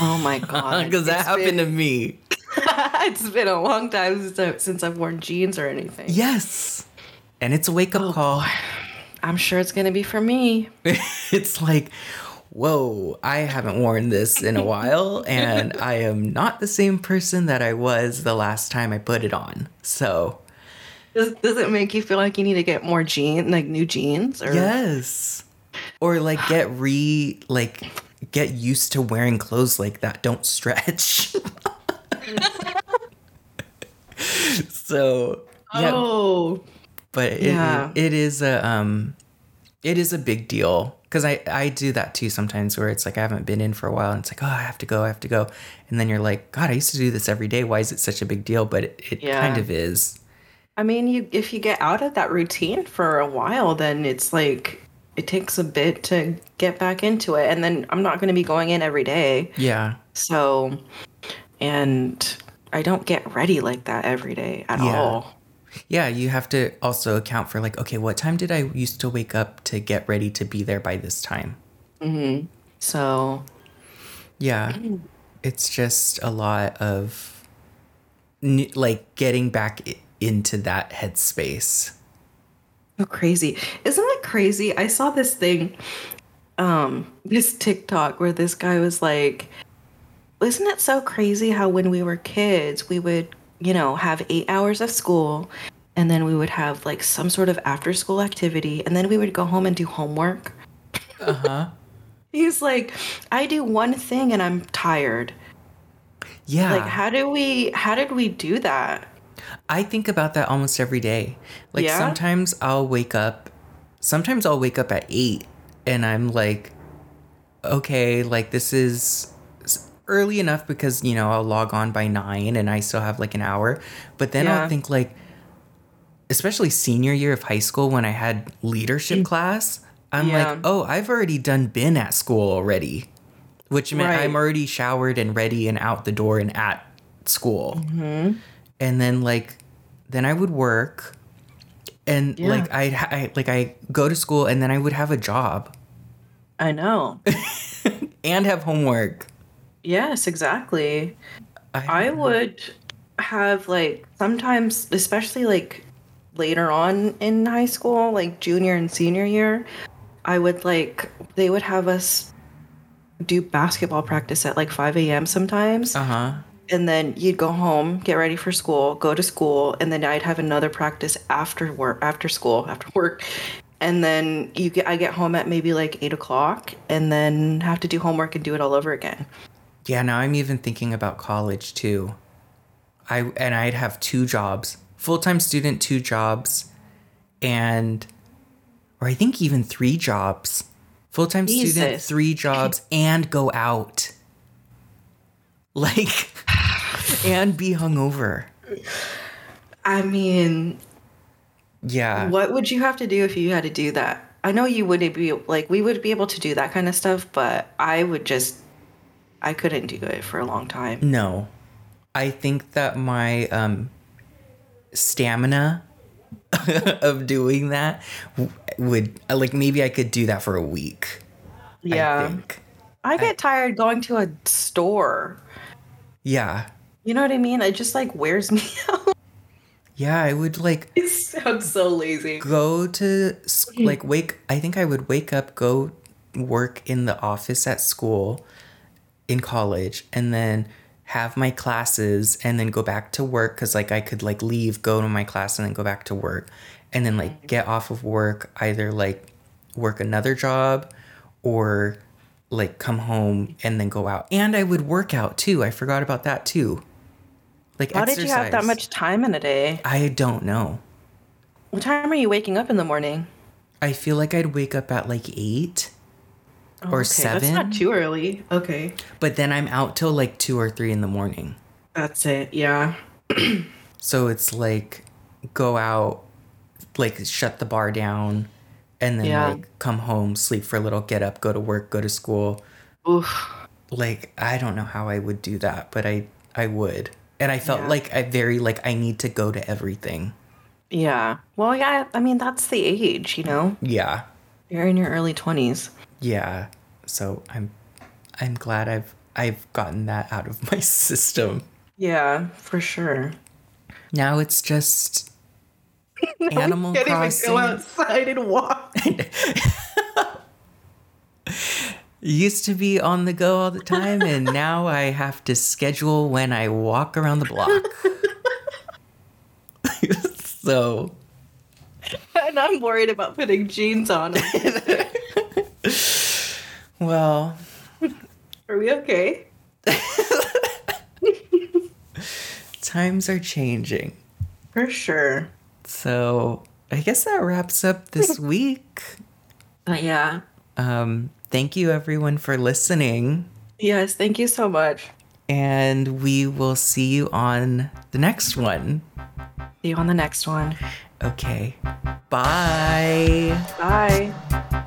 Speaker 2: Oh my god!
Speaker 1: Because that happened
Speaker 2: been,
Speaker 1: to me.
Speaker 2: it's been a long time since, I, since I've worn jeans or anything.
Speaker 1: Yes, and it's a wake up oh, call.
Speaker 2: I'm sure it's gonna be for me.
Speaker 1: it's like, whoa, I haven't worn this in a while, and I am not the same person that I was the last time I put it on. So,
Speaker 2: does, does it make you feel like you need to get more jeans, like new jeans?
Speaker 1: Or? Yes. Or like get re, like, get used to wearing clothes like that don't stretch. so yeah,
Speaker 2: Oh.
Speaker 1: but it,
Speaker 2: Yeah.
Speaker 1: it is a um it is a big deal because I, I do that too sometimes where it's like I haven't been in for a while and it's like oh I have to go I have to go and then you're like God I used to do this every day why is it such a big deal but it, it
Speaker 2: Yeah.
Speaker 1: kind of is
Speaker 2: I mean, you if you get out of that routine for a while, then it's like it takes a bit to get back into it. And then I'm not going to be going in every day.
Speaker 1: yeah
Speaker 2: So, and I don't get ready like that every day at
Speaker 1: Yeah.
Speaker 2: all.
Speaker 1: Yeah you have to also account for like okay what time did I used to wake up to get ready to be there by this time
Speaker 2: So,
Speaker 1: yeah it's just a lot of like getting back into that headspace
Speaker 2: so crazy. Isn't that crazy? I saw this thing, um, this TikTok where this guy was like, Isn't it so crazy how when we were kids, we would, you know, have eight hours of school and then we would have like some sort of after school activity and then we would go home and do homework?
Speaker 1: uh-huh
Speaker 2: He's like, I do one thing and I'm tired.
Speaker 1: yeah
Speaker 2: Like, how do we, how did we do that?
Speaker 1: I think about that almost every day. Like
Speaker 2: Yeah?
Speaker 1: sometimes I'll wake up, sometimes I'll wake up at eight and I'm like, okay, like this is early enough because, you know, I'll log on by nine and I still have like an hour. But then
Speaker 2: Yeah.
Speaker 1: I'll think like, especially senior year of high school when I had leadership class, I'm
Speaker 2: Mm. Yeah.
Speaker 1: like, oh, I've already done been at school already, which meant
Speaker 2: Right.
Speaker 1: I'm already showered and ready and out the door and at school
Speaker 2: Mm-hmm.
Speaker 1: and then like then i would work and
Speaker 2: Yeah.
Speaker 1: like I'd ha- I like I go to school and then I would have a job
Speaker 2: I know.
Speaker 1: and have homework.
Speaker 2: Yes, exactly. I would have like sometimes, especially like later on in high school, like junior and senior year, I would like, they would have us do basketball practice at like 5 a.m. sometimes.
Speaker 1: uh huh.
Speaker 2: And then you'd go home, get ready for school, go to school, and then I'd have another practice after work, after school, after work. And then you get, I get home at maybe like eight o'clock, and then have to do homework and do it all over again.
Speaker 1: Yeah, now I'm even thinking about college too. I and I'd have two jobs. Full-time student, two jobs, and or I think even three jobs. Full-time student, three jobs and go out. Like and be hungover.
Speaker 2: I mean,
Speaker 1: Yeah.
Speaker 2: what would you have to do if you had to do that? I know you wouldn't be like we would be able to do that kind of stuff, but I would just I couldn't do it for a long time.
Speaker 1: No. I think that my um stamina of doing that would like maybe I could do that for a week. I
Speaker 2: Yeah.
Speaker 1: think.
Speaker 2: I get tired going to a store.
Speaker 1: Yeah.
Speaker 2: You know what I mean? It just like wears me out.
Speaker 1: Yeah, I would like
Speaker 2: It sounds so lazy.
Speaker 1: go to like wake I think I would wake up, go work in the office at school in college and then have my classes and then go back to work cuz like I could like leave, go to my class and then go back to work and then like get off of work either like work another job or like come home and then go out. And I would work out too. I forgot about that too. Like
Speaker 2: How did you have that much time in a day?
Speaker 1: I don't know.
Speaker 2: What time are you waking up in the morning?
Speaker 1: I feel like I'd wake up at like eight Oh, or
Speaker 2: Okay, That's
Speaker 1: seven,
Speaker 2: not too early. Okay.
Speaker 1: but then I'm out till like two or three in the morning.
Speaker 2: That's it. Yeah.
Speaker 1: So it's like go out, like shut the bar down, and then
Speaker 2: Yeah.
Speaker 1: like come home, sleep for a little, get up, go to work, go to school.
Speaker 2: Oof.
Speaker 1: Like I don't know how I would do that, but I I would. And I felt
Speaker 2: Yeah.
Speaker 1: like I very like I need to go to everything.
Speaker 2: Yeah. Well, yeah. I mean, that's the age. You know,
Speaker 1: Yeah.
Speaker 2: you're in your early twenties.
Speaker 1: Yeah. So I'm I'm glad I've I've gotten that out of my system.
Speaker 2: Yeah, for sure.
Speaker 1: Now it's just Animal
Speaker 2: Can't
Speaker 1: Crossing.
Speaker 2: even go outside and walk.
Speaker 1: Used to be on the go all the time, and now I have to schedule when I walk around the block. so,
Speaker 2: and I'm worried about putting jeans on.
Speaker 1: well,
Speaker 2: Are we okay?
Speaker 1: times are changing.
Speaker 2: For sure.
Speaker 1: So I guess that wraps up this week.
Speaker 2: But yeah.
Speaker 1: Um, thank you everyone for listening.
Speaker 2: Yes, thank you so much.
Speaker 1: And we will see you on the next one.
Speaker 2: See you on the next one.
Speaker 1: Okay. Bye.
Speaker 2: Bye.